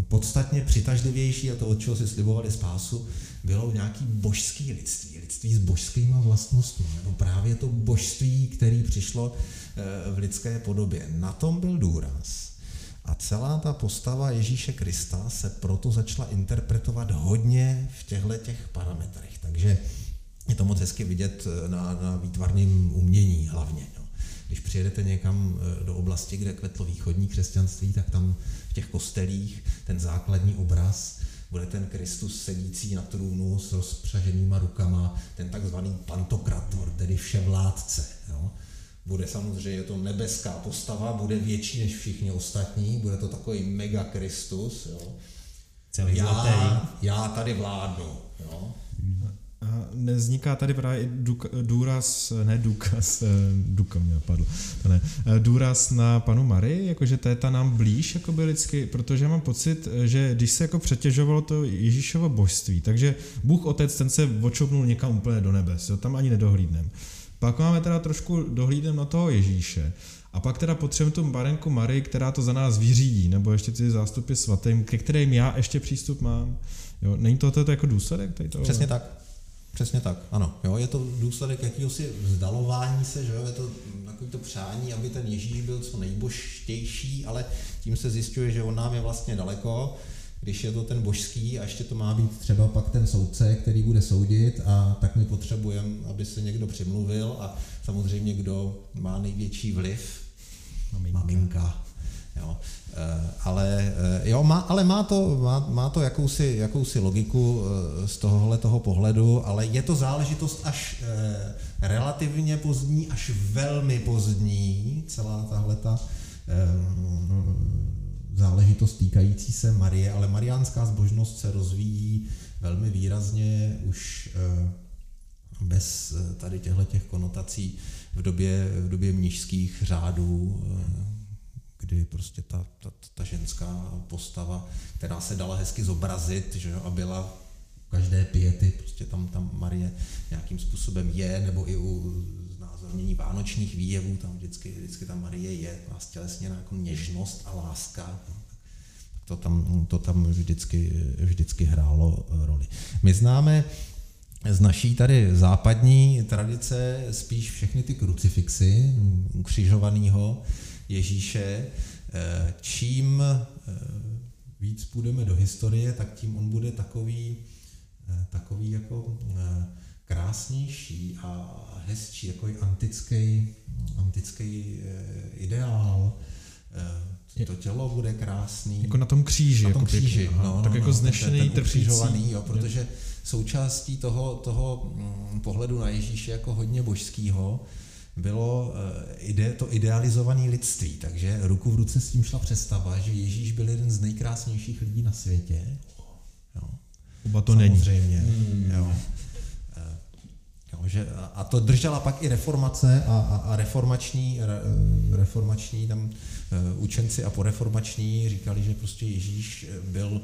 Podstatně přitažlivější, a to, od čeho si slibovali spásu, bylo nějaký božský lidství, lidství s božskýma vlastnostmi, nebo právě to božství, který přišlo eh, v lidské podobě. Na tom byl důraz. A celá ta postava Ježíše Krista se proto začala interpretovat hodně v těchto těch parametrech. Takže je to moc hezky vidět eh, na, na výtvarném umění hlavně. No. Když přijedete někam eh, do oblasti, kde kvetlo východní křesťanství, tak tam v těch kostelích ten základní obraz bude ten Kristus sedící na trůnu s rozpřaženýma rukama, ten takzvaný pantokrator, tedy vševládce. Jo. Bude samozřejmě to nebeská postava, bude větší než všichni ostatní, bude to takový mega Kristus. Jo. Celý já, já tady vládnu. Jo. A nezniká tady právě i důraz, ne důkaz, eh, důka mě napadl, to ne, eh, důraz na panu Marii, jakože to je ta nám blíž jakoby lidsky, protože mám pocit, že když se jako přetěžovalo to Ježíšovo božství, takže Bůh Otec, ten se očopnul někam úplně do nebes, jo, tam ani nedohlídnem. Pak máme teda trošku dohlídem na toho Ježíše. A pak teda potřebujeme tu Barenku Marii, která to za nás vyřídí, nebo ještě ty zástupy svatým, ke kterým já ještě přístup mám. Jo, není to, to jako důsledek tady toho? Přesně tak. Přesně tak, ano. Jo, je to důsledek jakéhosi vzdalování se, že jo, je to takový to přání, aby ten Ježíš byl co nejbožtější, ale tím se zjišťuje, že on nám je vlastně daleko, když je to ten božský a ještě to má být třeba pak ten soudce, který bude soudit a tak my potřebujeme, aby se někdo přimluvil a samozřejmě kdo má největší vliv, maminka. maminka jo. Eh, ale, eh, jo, má, ale má to, má, má to jakousi, jakousi logiku eh, z tohohle toho pohledu, ale je to záležitost až relativně pozdní, až velmi pozdní, celá tahle ta záležitost týkající se Marie, ale mariánská zbožnost se rozvíjí velmi výrazně už bez tady těchto těch konotací v době, v době mnižských řádů, kdy prostě ta, ta, ta ženská postava, která se dala hezky zobrazit, že jo, a byla každé pěty, prostě tam, tam Marie nějakým způsobem je, nebo i u znázornění vánočních výjevů, tam vždycky, vždycky ta Marie je, má stělesněná jako něžnost a láska. To tam, to tam vždycky, vždycky hrálo roli. My známe z naší tady západní tradice spíš všechny ty krucifixy ukřižovaného, Ježíše, eh, čím eh, víc půjdeme do historie, tak tím on bude takový, eh, takový jako krásnější a hezčí, jako antický, antický ideál. To tělo bude krásný. Jako na tom kříži. Na tom jako kříži, pěkně, no, tak no, jako no, znešený, ten, ten jo, protože součástí toho, toho mm, pohledu na Ježíše jako hodně božského bylo eh, ide, to idealizované lidství, takže ruku v ruce s tím šla představa, že Ježíš byl jeden z nejkrásnějších lidí na světě. Jo. Oba to Samozřejmě. není. Hmm. Jo. Eh, jo, že, a to držela pak i reformace a, a, a reformační, re, eh, reformační tam učenci a poreformační říkali, že prostě Ježíš byl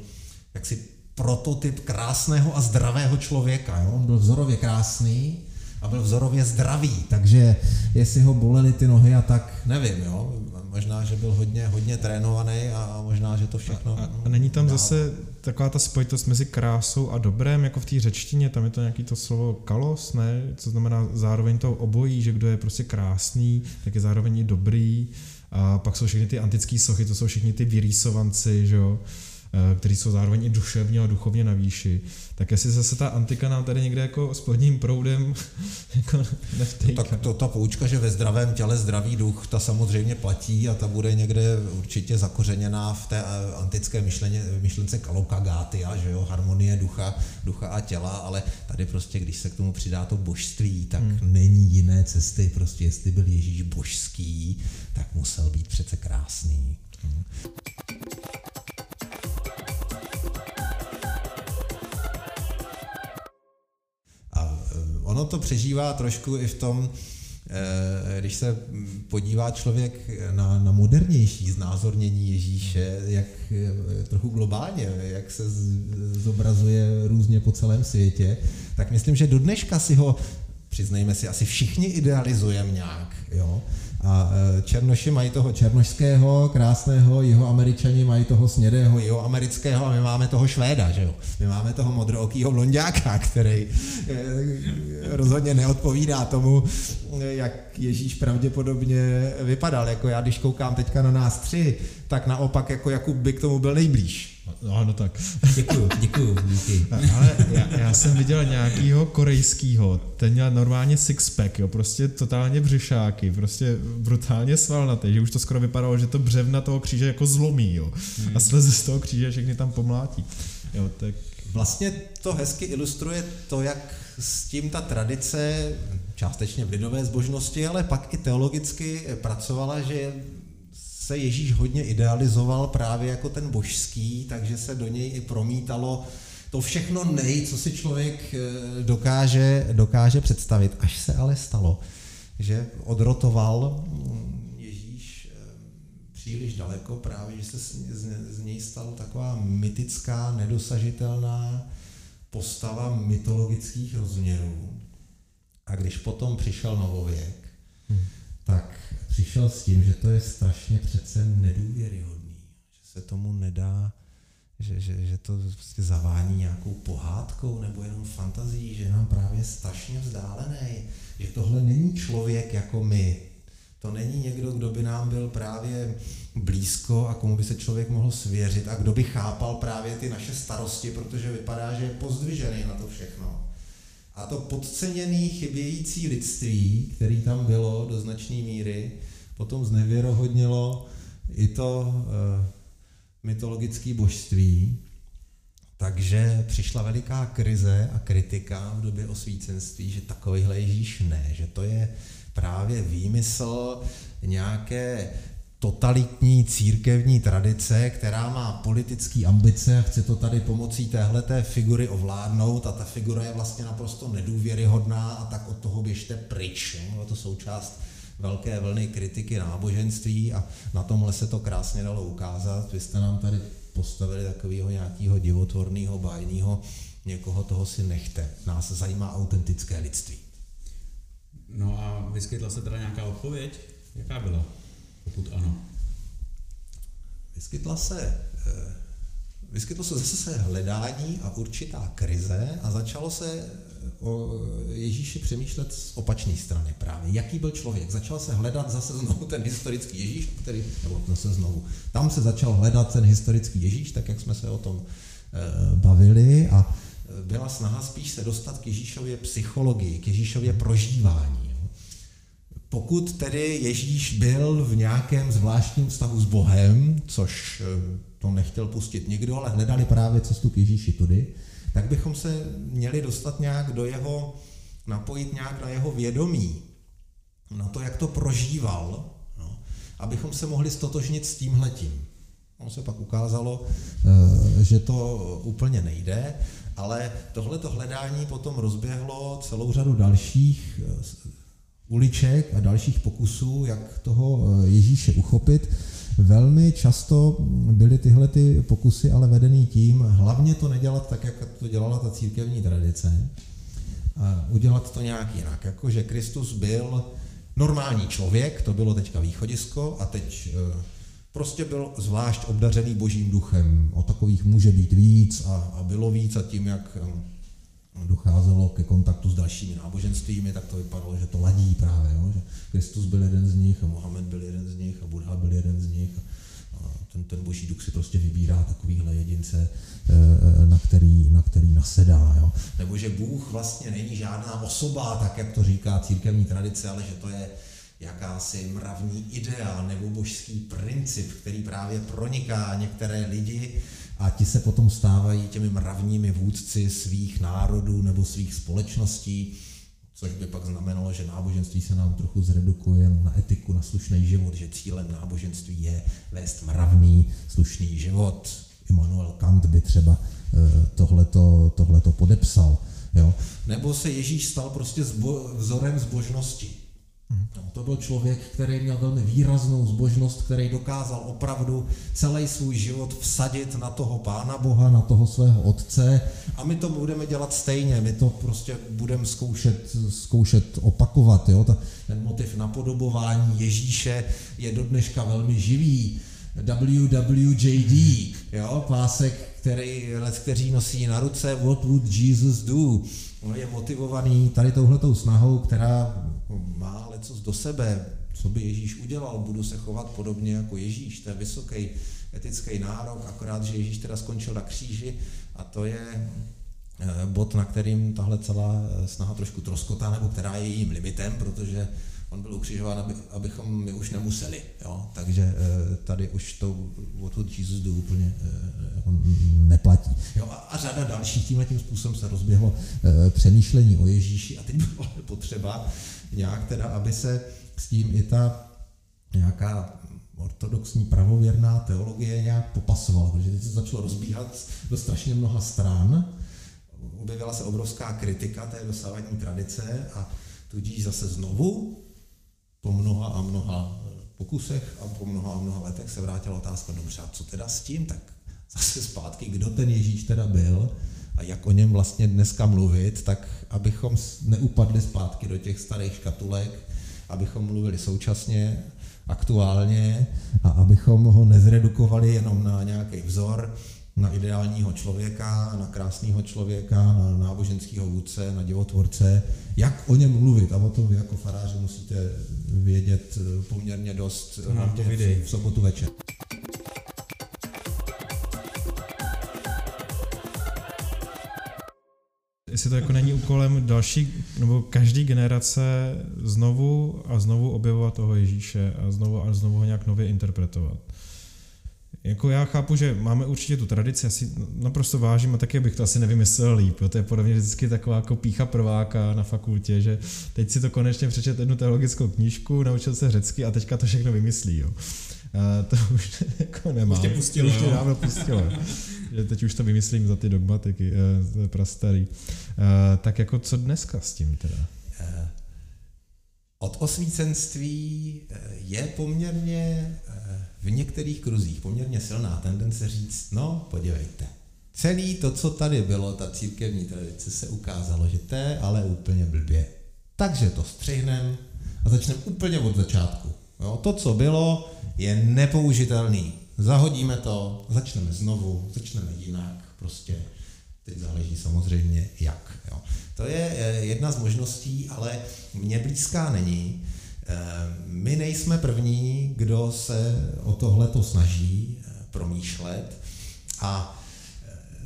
jaksi prototyp krásného a zdravého člověka. Jo? On byl vzorově krásný, a byl vzorově zdravý, takže jestli ho bolely ty nohy a tak, nevím, jo, možná, že byl hodně, hodně trénovaný a možná, že to všechno... A, a není tam dál. zase taková ta spojitost mezi krásou a dobrem, jako v té řečtině, tam je to nějaký to slovo kalos, ne? Co znamená zároveň to obojí, že kdo je prostě krásný, tak je zároveň i dobrý. A pak jsou všechny ty antické sochy, to jsou všichni ty vyrýsovanci, že jo? Eh, který jsou zároveň i duševně a duchovně na výši, tak jestli zase ta antika nám tady někde jako spodním proudem (laughs) jako nevtejká. Tak to, ta poučka, že ve zdravém těle zdravý duch, ta samozřejmě platí a ta bude někde určitě zakořeněná v té eh, antické myšleně, myšlence kalokagátia, že jo, harmonie ducha, ducha a těla, ale tady prostě, když se k tomu přidá to božství, tak hmm. není jiné cesty, prostě jestli byl Ježíš božský, tak musel být přece krásný. Hmm. Ono to přežívá trošku i v tom, eh, když se podívá člověk na, na modernější znázornění Ježíše, jak eh, trochu globálně, jak se zobrazuje různě po celém světě, tak myslím, že do dneška si ho, přiznejme si, asi všichni idealizujeme nějak. Jo? A e, Černoši mají toho černošského, krásného, jeho američani mají toho snědého, jeho amerického a my máme toho Švéda, že jo? My máme toho modrookýho blondiáka, který e, rozhodně neodpovídá tomu, jak Ježíš pravděpodobně vypadal. Jako já, když koukám teďka na nás tři, tak naopak jako Jakub by k tomu byl nejblíž. No, no tak. Děkuju, děkuju, díky. (laughs) Ale já, já jsem viděl nějakýho korejskýho, ten měl normálně sixpack, jo, prostě totálně břišáky, prostě brutálně svalnatý, že už to skoro vypadalo, že to břevna toho kříže jako zlomí, jo, hmm. a sleze z toho kříže všechny tam pomlátí. Jo, tak... Vlastně to hezky ilustruje to, jak s tím ta tradice, částečně v lidové zbožnosti, ale pak i teologicky pracovala, že se Ježíš hodně idealizoval právě jako ten božský, takže se do něj i promítalo to všechno nej, co si člověk eh, dokáže, dokáže představit. Až se ale stalo, že odrotoval mm, Ježíš eh, příliš daleko, právě, že se z něj stal taková mytická, nedosažitelná postava mytologických rozměrů. A když potom přišel novověk, hmm. tak přišel s tím, že to je strašně přece nedůvěryhodný, že se tomu nedá že, že, že to prostě zavání nějakou pohádkou nebo jenom fantazí, že je nám právě strašně vzdálený, že tohle není člověk jako my. To není někdo, kdo by nám byl právě blízko a komu by se člověk mohl svěřit a kdo by chápal právě ty naše starosti, protože vypadá, že je pozdvižený na to všechno. A to podceněný, chybějící lidství, který tam bylo do značné míry, potom znevěrohodnilo i to uh, mytologické božství, takže přišla veliká krize a kritika v době osvícenství, že takovýhle Ježíš ne, že to je právě výmysl nějaké totalitní církevní tradice, která má politické ambice a chce to tady pomocí téhleté figury ovládnout a ta figura je vlastně naprosto nedůvěryhodná a tak od toho běžte pryč. No, to součást velké vlny kritiky náboženství a na tomhle se to krásně dalo ukázat. Vy jste nám tady postavili takového nějakého divotvorného, bájného, někoho toho si nechte. Nás zajímá autentické lidství. No a vyskytla se teda nějaká odpověď? Jaká byla, pokud ano? Vyskytla se, eh, vyskytlo se zase hledání a určitá krize a začalo se o Ježíši přemýšlet z opačné strany právě. Jaký byl člověk? Začal se hledat zase znovu ten historický Ježíš, který, nebo zase znovu, tam se začal hledat ten historický Ježíš, tak jak jsme se o tom e, bavili a byla snaha spíš se dostat k Ježíšově psychologii, k Ježíšově prožívání. Pokud tedy Ježíš byl v nějakém zvláštním vztahu s Bohem, což e, to nechtěl pustit nikdo, ale hledali právě cestu k Ježíši tudy, tak bychom se měli dostat nějak do jeho, napojit nějak na jeho vědomí, na to, jak to prožíval, no, abychom se mohli stotožnit s tímhletím. Ono se pak ukázalo, eh, že to úplně nejde, ale tohleto hledání potom rozběhlo celou řadu dalších eh, uliček a dalších pokusů, jak toho eh, Ježíše uchopit. Velmi často byly tyhle ty pokusy ale vedený tím, hlavně to nedělat tak, jak to dělala ta církevní tradice, a udělat to nějak jinak. Jako, že Kristus byl normální člověk, to bylo teďka východisko, a teď e, prostě byl zvlášť obdařený božím duchem. O takových může být víc a, a bylo víc a tím, jak e, docházelo ke kontaktu s dalšími náboženstvími, tak to vypadalo, že to ladí právě, jo? že Kristus byl jeden z nich a Mohamed byl jeden z nich a Buddha byl jeden z nich a ten, ten boží duch si prostě vybírá takovýhle jedince, eh, na který, na který nasedá. Jo? Nebo že Bůh vlastně není žádná osoba, tak jak to říká církevní tradice, ale že to je jakási mravní idea nebo božský princip, který právě proniká některé lidi a ti se potom stávají těmi mravními vůdci svých národů nebo svých společností, což by pak znamenalo, že náboženství se nám trochu zredukuje na etiku, na slušný život, že cílem náboženství je vést mravný, slušný život. Immanuel Kant by třeba eh, tohleto, tohleto podepsal. Jo? Nebo se Ježíš stal prostě zbo, vzorem zbožnosti. No, to byl člověk, který měl velmi výraznou zbožnost, který dokázal opravdu celý svůj život vsadit na toho Pána Boha, na toho svého Otce a my to budeme dělat stejně, my to prostě budeme zkoušet, zkoušet opakovat. Jo? Ten motiv napodobování Ježíše je do dneška velmi živý. WWJD, jo? pásek, který, kteří nosí na ruce What would Jesus do? On je motivovaný tady touhletou snahou, která má leco do sebe, co by Ježíš udělal, budu se chovat podobně jako Ježíš, to je vysoký etický nárok, akorát, že Ježíš teda skončil na kříži a to je eh, bod, na kterým tahle celá eh, snaha trošku troskotá, nebo která je jejím limitem, protože on byl ukřižován, aby, abychom my už nemuseli. Jo? Takže eh, tady už to odhod Jesus do úplně jako neplatí. Jo? A, a řada dalších tímhle tím způsobem se rozběhlo přemýšlení o Ježíši a teď bylo potřeba nějak teda, aby se s tím i ta nějaká ortodoxní pravověrná teologie nějak popasovala, protože teď se začalo rozbíhat do strašně mnoha stran objevila se obrovská kritika té dosávadní tradice a tudíž zase znovu po mnoha a mnoha pokusech a po mnoha a mnoha letech se vrátila otázka, dobře, a co teda s tím? Tak zase zpátky, kdo ten Ježíš teda byl a jak o něm vlastně dneska mluvit, tak abychom neupadli zpátky do těch starých škatulek, abychom mluvili současně, aktuálně a abychom ho nezredukovali jenom na nějaký vzor, na ideálního člověka, na krásného člověka, na náboženského vůdce, na divotvorce, jak o něm mluvit. A o tom vy jako faráři musíte vědět poměrně dost v, v sobotu večer. Jestli to jako není úkolem další, nebo každý generace znovu a znovu objevovat toho Ježíše a znovu a znovu ho nějak nově interpretovat. Jako já chápu, že máme určitě tu tradici, asi naprosto vážím a taky bych to asi nevymyslel líp. Jo. To je podobně vždycky taková jako pícha prváka na fakultě, že teď si to konečně přečet jednu teologickou knížku, naučil se řecky a teďka to všechno vymyslí. Jo. A to (laughs) už jako nemá. Už tě pustilo. Už tě dávno pustilo. (laughs) že teď už to vymyslím za ty dogmatiky, eh, to je prastarý. Eh, tak jako co dneska s tím teda? Eh, od osvícenství je poměrně v některých kruzích poměrně silná tendence říct, no podívejte, celý to, co tady bylo, ta církevní tradice, se ukázalo, že to je ale úplně blbě. Takže to střihnem a začneme úplně od začátku. Jo, to, co bylo, je nepoužitelný. Zahodíme to, začneme znovu, začneme jinak, prostě teď záleží samozřejmě jak. Jo. To je eh, jedna z možností, ale mně blízká není. Eh, my nejsme první, kdo se o tohle to snaží eh, promýšlet a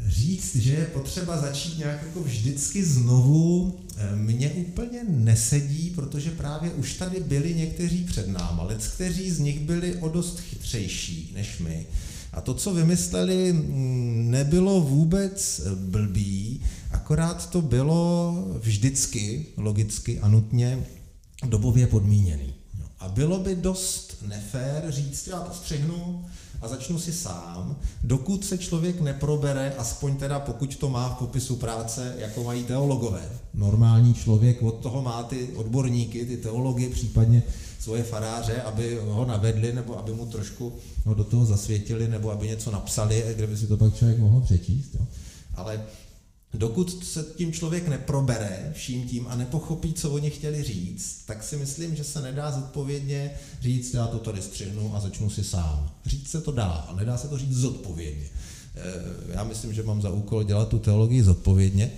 říct, že je potřeba začít nějak jako vždycky znovu, mně úplně nesedí, protože právě už tady byli někteří před náma, ale kteří z nich byli o dost chytřejší než my. A to, co vymysleli, mm, nebylo vůbec blbý, akorát to bylo vždycky, logicky a nutně dobově podmíněný. A bylo by dost nefér říct, já to střihnu, a začnu si sám, dokud se člověk neprobere, aspoň teda pokud to má v popisu práce, jako mají teologové. Normální člověk od toho má ty odborníky, ty teology, případně svoje faráře, aby ho navedli, nebo aby mu trošku ho do toho zasvětili, nebo aby něco napsali, kde by si to pak člověk mohl přečíst. Jo. Ale dokud se tím člověk neprobere vším tím a nepochopí, co oni chtěli říct, tak si myslím, že se nedá zodpovědně říct, já to tady střihnu a začnu si sám. Říct se to dá, ale nedá se to říct zodpovědně. Eh, já myslím, že mám za úkol dělat tu teologii zodpovědně.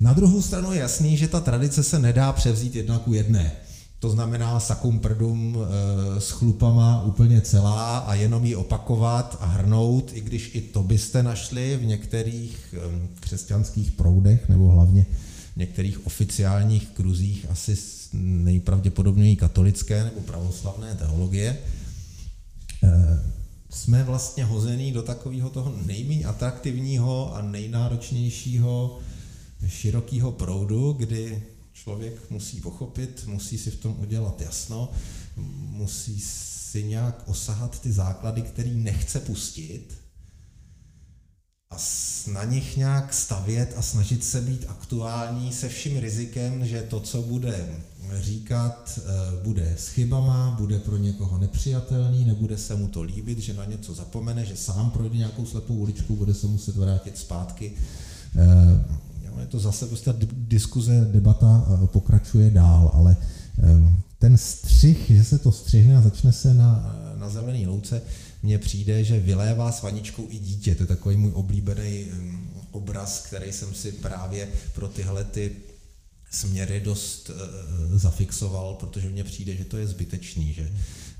Na druhou stranu je jasný, že ta tradice se nedá převzít jedna ku jedné. To znamená sakum prdum e, s chlupama úplně celá a jenom ji opakovat a hrnout, i když i to byste našli v některých e, křesťanských proudech nebo hlavně v některých oficiálních kruzích asi nejpravděpodobněji katolické nebo pravoslavné teologie. E, jsme vlastně hozený do takového toho nejméně atraktivního a nejnáročnějšího širokého proudu, kdy člověk musí pochopit, musí si v tom udělat jasno, musí si nějak osahat ty základy, který nechce pustit a na nich nějak stavět a snažit se být aktuální se vším rizikem, že to, co bude říkat, eh, bude s chybama, bude pro někoho nepřijatelný, nebude se mu to líbit, že na něco zapomene, že sám projde nějakou slepou uličku, bude se muset vrátit zpátky eh, je to zase prostě diskuze, debata eh, pokračuje dál, ale ten střih, že se to střihne a začne se na, na zelený louce, mně přijde, že vylévá s vaničkou i dítě. To je takový můj oblíbený obraz, který jsem si právě pro tyhle ty směry dost uh, zafixoval, protože mně přijde, že to je zbytečný, že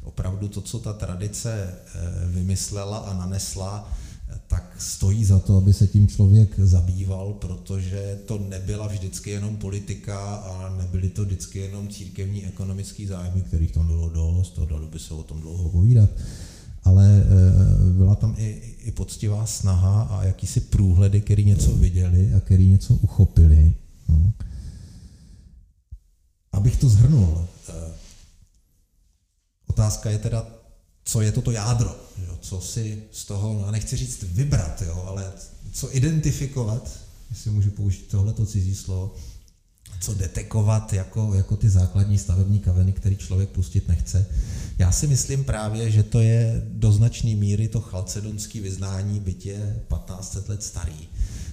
opravdu to, co ta tradice uh, vymyslela a nanesla, tak stojí za to, aby se tím člověk zabýval, protože to nebyla vždycky jenom politika a nebyly to vždycky jenom církevní ekonomický zájmy, kterých tam bylo dost, to dalo by se o tom dlouho povídat, ale eh, byla tam i, i poctivá snaha a jakýsi průhledy, který něco viděli a který něco uchopili. No. Abych to zhrnul, eh, otázka je teda, co je toto jádro, jo? co si z toho, no, nechci říct vybrat, jo? ale co identifikovat jestli můžu použít tohleto cizí slovo, co detekovat jako, jako ty základní stavební kaveny, který člověk pustit nechce. Já si myslím právě, že to je do značné míry to chalcedonské vyznání, je 1500 let starý.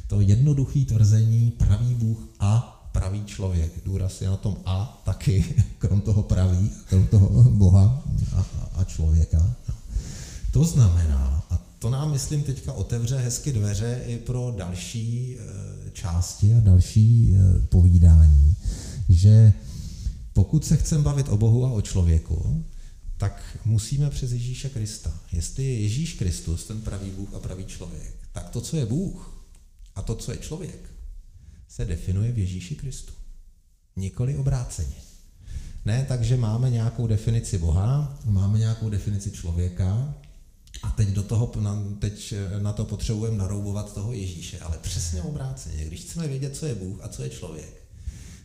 To jednoduché tvrzení pravý Bůh a pravý člověk. Důraz je na tom a taky, (laughs) krom toho pravý, krom toho Boha a, a člověka. To znamená, a to nám, myslím, teďka otevře hezky dveře i pro další eh, části a další eh, povídání, že pokud se chceme bavit o Bohu a o člověku, tak musíme přes Ježíše Krista. Jestli je Ježíš Kristus ten pravý Bůh a pravý člověk, tak to, co je Bůh a to, co je člověk, se definuje v Ježíši Kristu. Nikoli obráceně. Ne, takže máme nějakou definici Boha, máme nějakou definici člověka a teď do toho, teď na to potřebujeme naroubovat toho Ježíše, ale přesně obráceně. Když chceme vědět, co je Bůh a co je člověk,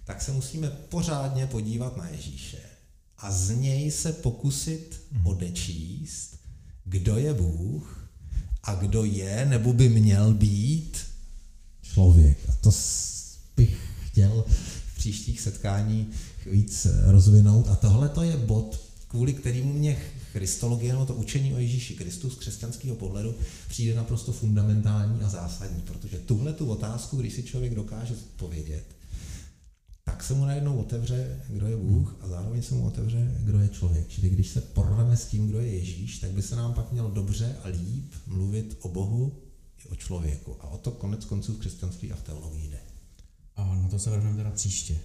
tak se musíme pořádně podívat na Ježíše a z něj se pokusit mhm. odečíst, kdo je Bůh a kdo je nebo by měl být člověk. A to bych chtěl v příštích setkáních víc rozvinout. A tohle to je bod, kvůli kterému mě Christologie, no to učení o Ježíši Kristu z křesťanského pohledu přijde naprosto fundamentální a zásadní, protože tuhle tu otázku, když si člověk dokáže odpovědět, tak se mu najednou otevře, kdo je Bůh a zároveň se mu otevře, kdo je člověk. Čili když se porveme s tím, kdo je Ježíš, tak by se nám pak mělo dobře a líp mluvit o Bohu o člověku. A o to konec konců v křesťanství a v teologii jde. A na to se vrhneme teda příště.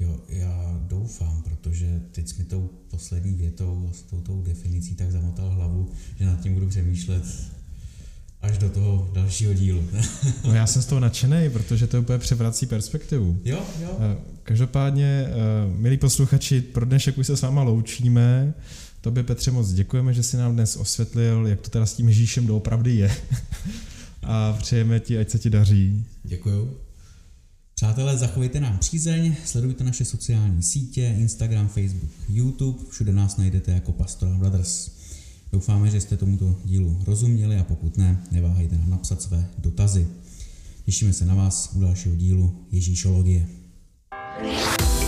Jo, já doufám, protože teď jsi mi tou poslední větou, s tou, tou definicí tak zamotal hlavu, že nad tím budu přemýšlet až do toho dalšího dílu. (laughs) no já jsem z toho nadšený, protože to úplně převrací perspektivu. Jo, jo. Eh, každopádně, eh, milí posluchači, pro dnešek už se s váma loučíme. Tobě, Petře, moc děkujeme, že jsi nám dnes osvětlil, jak to teda s tím Ježíšem doopravdy je. (laughs) A přejeme ti, ať se ti daří. Děkuju. Přátelé, zachovejte nám přízeň, sledujte naše sociální sítě, Instagram, Facebook, YouTube, všude nás najdete jako Pastoral Brothers. Doufáme, že jste tomuto dílu rozuměli a pokud ne, neváhejte nám napsat své dotazy. Těšíme se na vás u dalšího dílu Ježíšologie. you